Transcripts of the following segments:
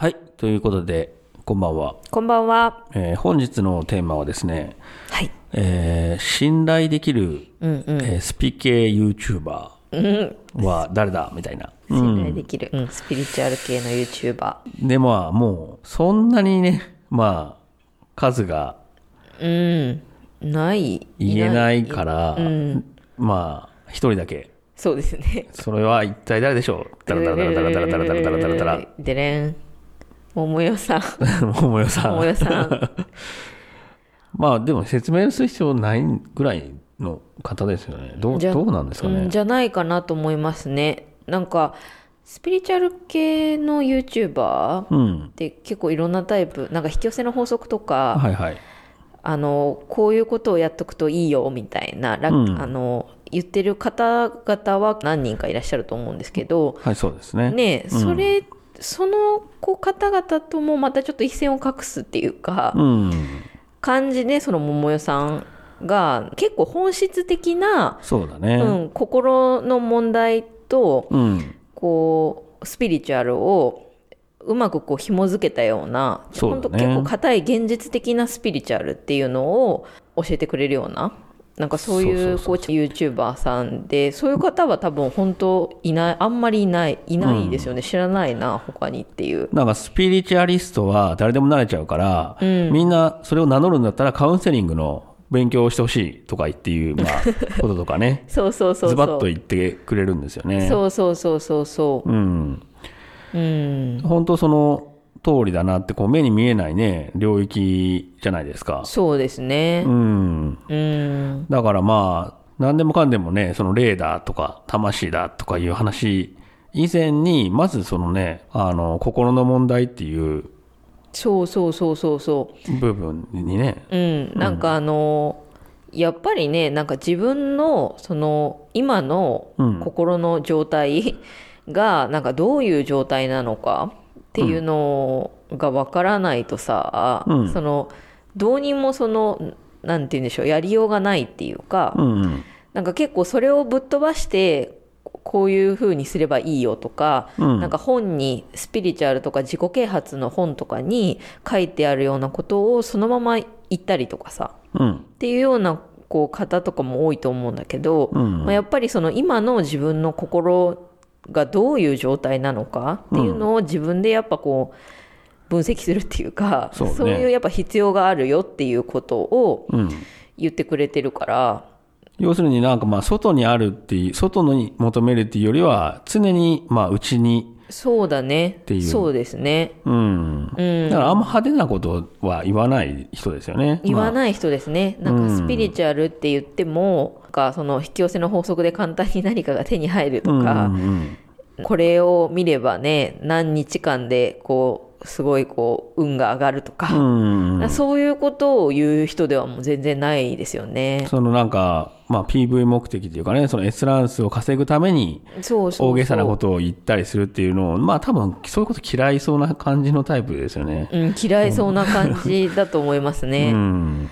はい。ということで、こんばんは。こんばんは。えー本日のテーマはですね、はい。えー信頼できる、うんうん。えースピ系 YouTuber うん。は誰だみたいな。信頼できる、うん、スピリチュアル系の YouTuber。で、まあ、もう、そんなにね、まあ、数がうん。ない。言えないから、うん。まあ、一人だけ。そうですね。それは一体誰でしょうダラダラダラダラダラダラダラダラダラ。でれん。桃代さん。桃代さん。桃代さん。まあ、でも説明する必要ないぐらいの方ですよね。どう、どうなんですかね。うんじゃないかなと思いますね。なんか、スピリチュアル系の YouTuber っうん。て結構いろんなタイプ、なんか引き寄せの法則とか、はいはい。あのこういうことをやっとくといいよみたいな、らうんあの言ってる方々は何人かいらっしゃると思うんですけど、はい、そうですね。ねうんそれ、そのこう方々ともまたちょっと一線を画すっていうか、うん。感じでその桃代さんが結構本質的な、そうだね。うん、心の問題とうん。こうスピリチュアルをうまくこう紐づけたようなそうだね本当結構硬い現実的なスピリチュアルっていうのを教えてくれるようななんかそういうこう YouTuber さんでそういう方は多分本当いないあんまりいないいないですよね、知らないな他にっていう。なんかスピリチュアリストは誰でもなれちゃうから、みんなそれを名乗るんだったらカウンセリングの勉強をしてほしいとか言っていう、まあ、こととかね、そうそうそうズバッと言ってくれるんですよね。そうそうそうそうそう。ん。ううん。本当その通りだなって、こう目に見えないね、領域じゃないですか。そうですね。うん。うん。だからまあ、何でもかんでもね、その霊だとか、魂だとかいう話以前に、まずそのね、あの、心の問題っていうそうそうそうそうそう。部分にね、うん、なんかあの、やっぱりねなんか自分のその今のうん。心の状態がなんかどういう状態なのかっていうのがわからないとさ、うんそのどうにもそのなんて言うんでしょうやりようがないっていうか、うんうん。なんか結構それをぶっ飛ばしてこういう風にすればいいよとか、うんなんか本にスピリチュアルとか自己啓発の本とかに書いてあるようなことをそのまま言ったりとかさうん。っていうようなこう方とかも多いと思うんだけど、うんまあ、やっぱりその今の自分の心がどういう状態なのかっていうのを自分でやっぱこう分析するっていうか、そうねいうやっぱ必要があるよっていうことをうん。言ってくれてるから。要するになんかまあ、外にあるっていう、外に求めるっていうよりは、常にまあ、内に、そうだね。ていう。そうですね。うん。だからあんま派手なことは言わない人ですよね。言わい。ない人ですね、なんかスピリチュアルって言ってもなんかその引き寄せの法則で簡単に何かが手に入るとか、うんうん。これを見ればね何日間でこうすごいこう運が上がるとうか、ん。うんそういうことを言う人ではもう全然ないですよね。そのなんか、まあ、PV 目的っていうかね、その S ランスを稼ぐために、大げさなことを言ったりするっていうのを、まあ多分そういうこと嫌いそうな感じのタイプですよね。うん、嫌いそうな感じだと思いますうね。ん。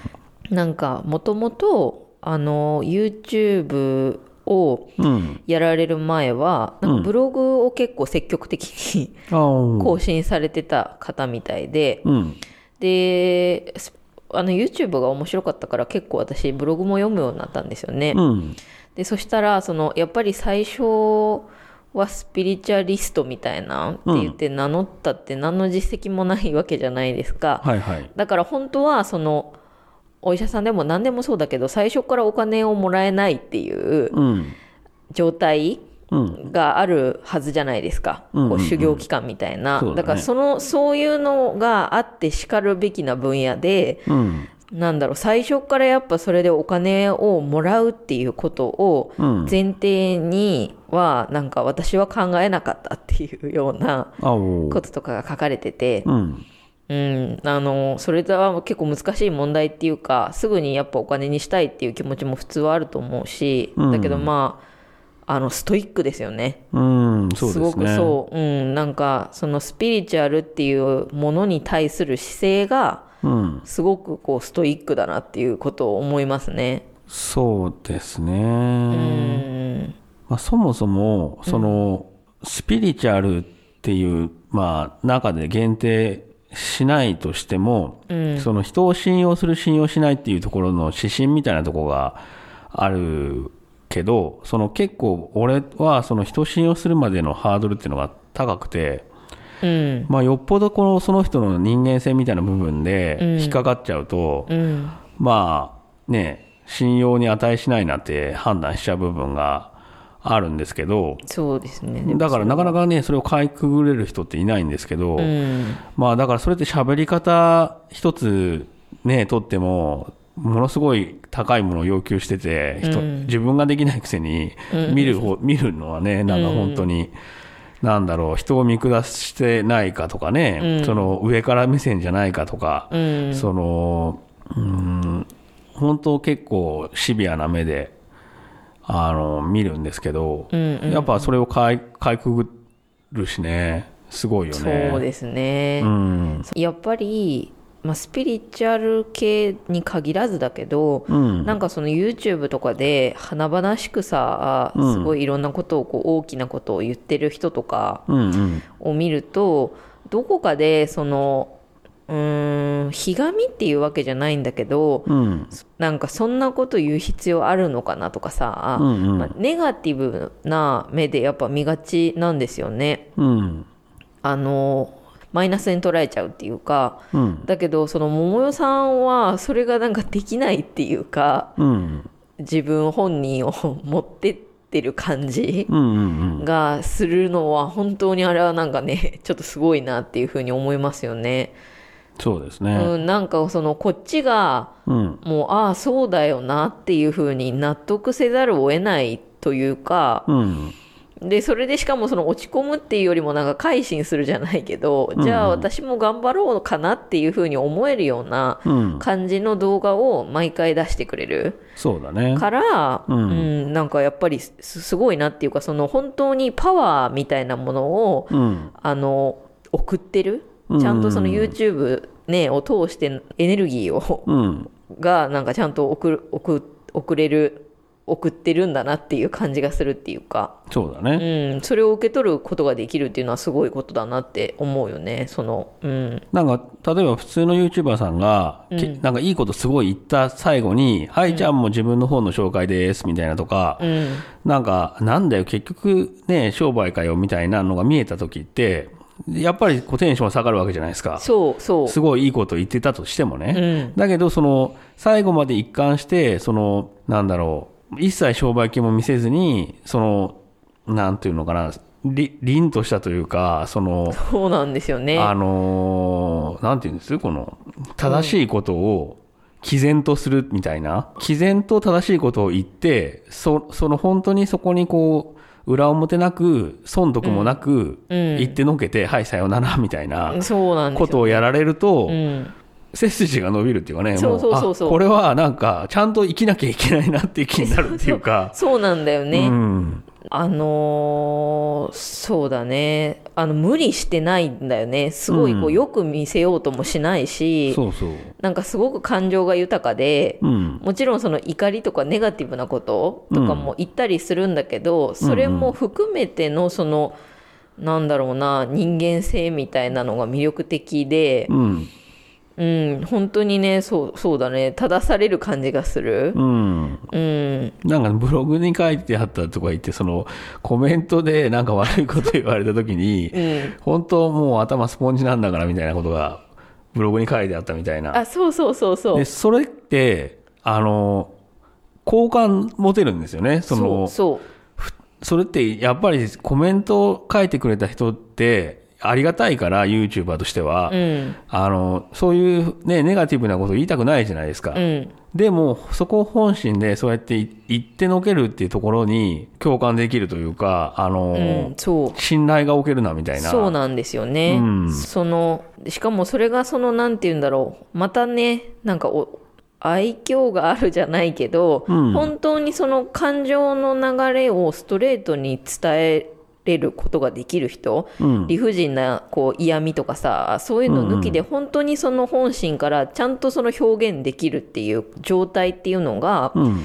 なんかもともとあの YouTube をうん。やられる前はなんかブログを結構積極的に更新されてた方みたいでうん。でスあの YouTube が面白かったから結構私ブログも読むようになったんですよね。うん。でそしたらそのやっぱり最初はスピリチュアリストみたいなって言って名乗ったって何の実績もないわけじゃないですか。はいはい。だから本当はそのお医者さんでも何でもそうだけど最初からお金をもらえないっていううん。状態うん。があるはずじゃないですか、うんうんうんこう修行期間みたいな、そうだねだからそのそういうのがあってしかるべきな分野でうん。なんだろう最初からやっぱそれでお金をもらうっていうことをうん。前提にはなんか私は考えなかったっていうようなこととかが書かれてて、うん。うん、あのそれは結構難しい問題っていうかすぐにやっぱお金にしたいっていう気持ちも普通はあると思うし、うんだけどまああのストイックですよねうん。そうですね。ごくそう、うん、なんかそのスピリチュアルっていうものに対する姿勢がうん。すごくこうストイックだなっていうことを思いますね。そうですね。うんまあ、そもそも、その、スピリチュアルっていう、まあ、中で限定しないとしても、その人を信用する信用しないっていうところの指針みたいなところがあるけど、その結構俺はその人を信用するまでのハードルっていうのが高くて、うん。まあ、よっぽどこのその人の人間性みたいな部分で引っかかっちゃうと、うん。まあね、信用に値しないなって判断しちゃう部分があるんですけど、そうですね。だからなかなかね、それをかいくぐれる人っていないんですけど、うん。まあだからそれって喋り方一つね、とっても、ものすごい高いものを要求してて、人自分ができないくせに見る方、見るのはね、なんか本当に、なんだろう、人を見下してないかとかね、その上から目線じゃないかとか、うん。その、うん、本当結構シビアな目で、あの、見るんですけど、うんやっぱそれをかいかいくぐるしね、すごいよね。そうですね、うん。やっぱり、まあ、スピリチュアル系に限らずだけど、うん。なんかその YouTube とかで華々しくさすごいいろんなことをこう大きなことを言ってる人とかうんうん。を見るとどこかでそのうーんひがみっていうわけじゃないんだけどうん。なんかそんなこと言う必要あるのかなとかさ、うんうんまあネガティブな目でやっぱ見がちなんですよね。うん。あのマイナスに捉えちゃうっていうかうん。だけどその桃代さんはそれがなんかできないっていうかうん。自分本人を持ってってる感じがするのは本当にあれはなんかねちょっとすごいなっていうふうに思いますよね。そうですうね。ん、なんかそのこっちがうん。もうああそうだよなっていうふうに納得せざるを得ないというかうん。でそれでしかもその落ち込むっていうよりもなんか改心するじゃないけど、じゃあ私も頑張ろうかなっていうふうに思えるようなうん。感じの動画を毎回出してくれるそうだね。から、ううんんなんかやっぱりすすごいなっていうかその本当にパワーみたいなものをうん。あの送ってるうんちゃんとその YouTube、ね、を通してエネルギーをうん。がなんかちゃんと送る送送れる送ってるんだなっていう感じがするっていうか、そうだね。うん、それを受け取ることができるっていうのはすごいことだなって思うよね。その、うん、なんか、例えば普通の YouTuber さんが、けなんかいいことすごい言った最後に、はい、じゃあもう自分の方の紹介です、みたいなとか、うん、なんか、なんだよ、結局ね、商売かよ、みたいなのが見えた時って、やっぱりこうテンション下がるわけじゃないですか。そうそう。すごいいいこと言ってたとしてもね。うん。だけど、その、最後まで一貫して、その、なんだろう、一切商売系も見せずに、その、なんていうのかな、り凛としたというか、その、そうなんですよね。あのーなんていうんです？この、正しいことを、毅然とするみたいな、毅然と正しいことを言って、そその本当にそこにこう、裏表なく、損得もなく、言ってのけて、はい、さようなら、みたいなことをやられると、うん。背筋が伸びるっていうかね、そうそうそうそう。これはなんか、ちゃんと生きなきゃいけないなっていう気になるっていうか、そうなんだよね、うん、あのーそうだね。あの無理してないんだよね。すごいこううん。よく見せようともしないし、そうそう。なんかすごく感情が豊かで、うん、もちろんその怒りとかネガティブなこととかも言ったりするんだけど、それも含めてのそのなんだろうな人間性みたいなのが魅力的で、うん、うん、本当にねそうそうだね正される感じがする。うん。うん、なんかブログに書いてあったとか言って、そのコメントでなんか悪いこと言われたときに、うん、本当もう頭スポンジなんだからみたいなことがブログに書いてあったみたいな。あそうそうそうそうで、それって、あの、好感持てるんですよね。その、そうそれってやっぱりコメントを書いてくれた人ってありがたいから、YouTuber としては。そううん。あの、そういうね、ネガティブなこと言いたくないじゃないですか。うん。でも、そこを本心でそうやってい言ってのけるっていうところに共感できるというか、あの、うん、そう。信頼がおけるなみたいな。そうなんですよね、うん。そのしかもそれがそのなんて言うんだろう。またねなんかお愛嬌があるじゃないけど、うん。本当にその感情の流れをストレートに伝えれることができる人、うん。理不尽なこう嫌味とかさそういうの抜きで本当にその本心からちゃんとその表現できるっていう状態っていうのが、うん。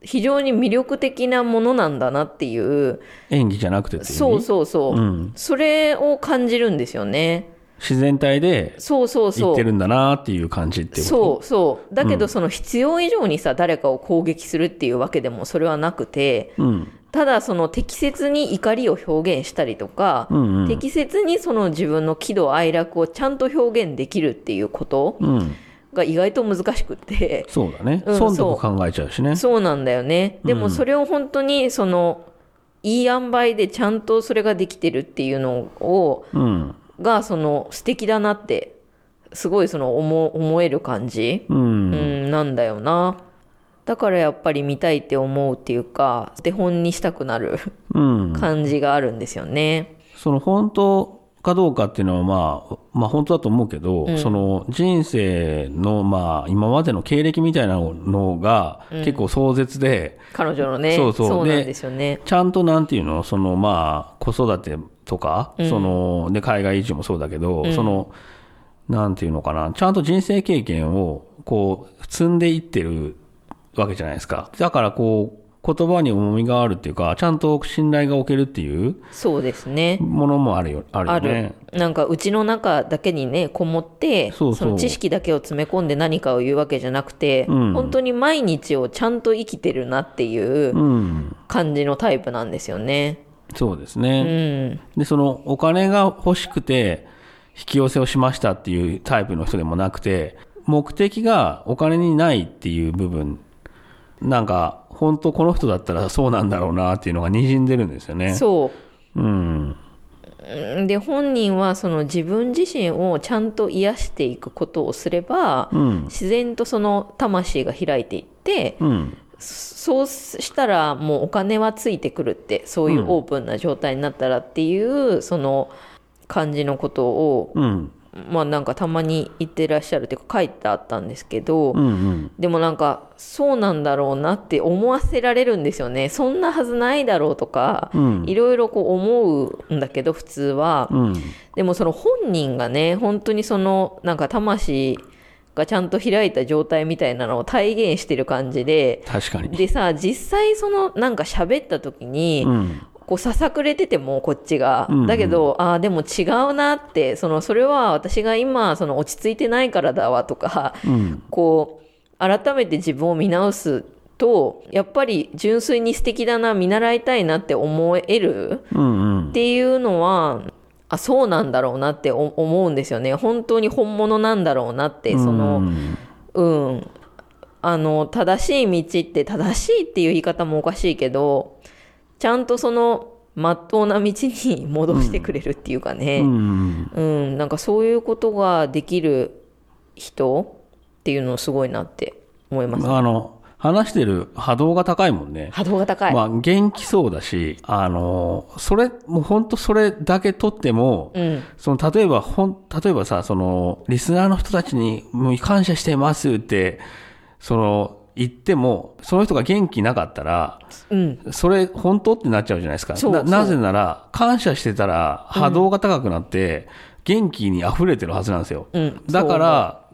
非常に魅力的なものなんだなっていう。演技じゃなくてそうそうそう、うん。それを感じるんですよね。自然体でそうそうそう。言ってるんだなっていう感じってそうそう。だけどその必要以上にさ、誰かを攻撃するっていうわけでもそれはなくてとうんただその適切に怒りを表現したりとか、うんうん。適切にその自分の喜怒哀楽をちゃんと表現できるっていうことうん。が意外と難しくって、そうだね、うん損得考えちゃうしね。そう。なんだよね。でもそれを本当にそのいい塩梅でちゃんとそれができてるっていうのをうん。がその素敵だなってすごいその思思える感じ、ううんん、なんだよなだからやっぱり見たいって思うっていうか手本にしたくなるうん。感じがあるんですよね。その本当かどうかっていうのはまあ、まあ本当だと思うけど、その人生のまあ今までの経歴みたいなのが結構壮絶で、彼女のねそうそう。なんでですよね。ちゃんとなんていうの、そのまあ子育てとか、そので海外移住もそうだけど、そのなんていうのかな、ちゃんと人生経験をこう積んでいってるわけじゃないですか。だからこう言葉に重みがあるっていうか、ちゃんと信頼がおけるっていうそうですね。ものもあるよ、あるよね。なんかうちの中だけにねこもってそうそうの知識だけを詰め込んで何かを言うわけじゃなくて、うん本当に毎日をちゃんと生きてるなっていううん。感じのタイプなんですよね。そうですうね。ん、で、そのお金が欲しくて引き寄せをしましたっていうタイプの人でもなくて、目的がお金にないっていう部分、なんか、本当この人だったらそうなんだろうなっていうのが滲んでるんですよね。そううん。うんで本人はその自分自身をちゃんと癒していくことをすれば、うん。自然とその魂が開いていってうん。そうしたらもうお金はついてくるってそういうオープンな状態になったらっていう、その感じのことをうん。まあなんかたまに言ってらっしゃるっていうか書いてあったんですけど、うん。うん。でもなんかそうなんだろうなって思わせられるんですよねそんなはずないだろうとか、うんいろいろこう思うんだけど普通は、うん。でもその本人がね本当にそのなんか魂がちゃんと開いた状態みたいなのを体現してる感じで確かに。でさ実際そのなんか喋った時に、うん。こうささくれててもこっちが、うんうんだけどああでも違うなってそのそれは私が今その落ち着いてないからだわとかうん。こう改めて自分を見直すとやっぱり純粋に素敵だな見習いたいなって思えるうん。うんっ。ていうのはあそうなんだろうなってお思うんですよね本当に本物なんだろうなってそのうんうんあの正しい道って正しいっていう言い方もおかしいけどちゃんとそのまっとうな道に戻してくれるっていうかうね、ん。うん。なんかそういうことができる人っていうのすごいなって思います、あの、話してる波動が高いもんね。波動が高い、まあ、元気そうだし、あの、それ、もう本当それだけ取っても、うん。その、例えば、ほん、例えばさ、その、リスナーの人たちに、もう感謝してますって、その、言っても、その人が元気なかったら、うん。それ、本当ってなっちゃうじゃないですか。ななぜなら、感謝してたら、波動が高くなって、元気に溢れてるはずなんですよ。うん。だから、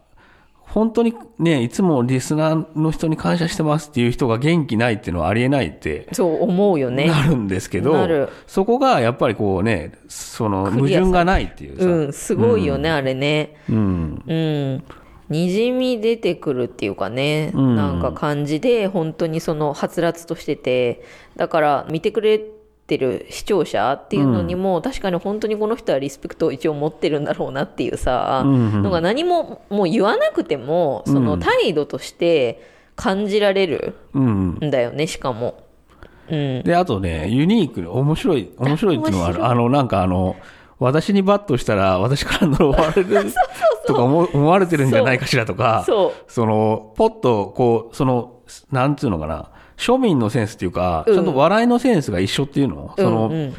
本当にね、いつもリスナーの人に感謝してますっていう人が元気ないっていうのはありえないってそう思うよね。なるんですけど、そこがやっぱりこうね、その矛盾がないっていうさ、うんすごいよね、あれね。うん、うんにじみ出てくるっていうかね、うんなんか感じで本当にそのはつらつとしててだから見てくれてる視聴者っていうのにも、確かに本当にこの人はリスペクトを一応持ってるんだろうなっていうさ、うんうんのが何ももう言わなくてもその態度として感じられるうん。んだよねしかも。うん、で、あとね、ユニークに面白い、面白いっていうのがある。あの、なんかあの、私にバットしたら私から呪われる とか思思われてるんじゃないかしらとか、その、ポッと、こう、その、なんつうのかな、庶民のセンスっていうか、うん。ちゃんと笑いのセンスが一緒っていうの、その、うんうん。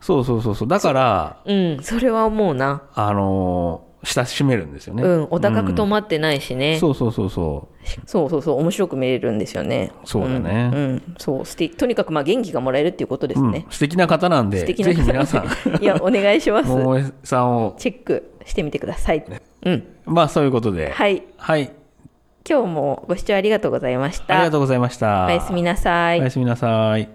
そうそうそうそう。だから、うん、それは思うな。あのー親しめるんですよね。うん、お高く止まってないしね。そうそうそうそそうそうそう、面白く見れるんですよね。そうだねうん、うんそう、すてとにかくまあ元気がもらえるっていうことですう。うんね。素敵な方なんで、素敵なぜひ皆さん、ん。いや、お願いします。桃江さんを、チェックしてみてください。うん。まあそういうことで、はい。はい。今日もご視聴ありがとうございました。ありがとうございました。おやすみなさい。おやすみなさい。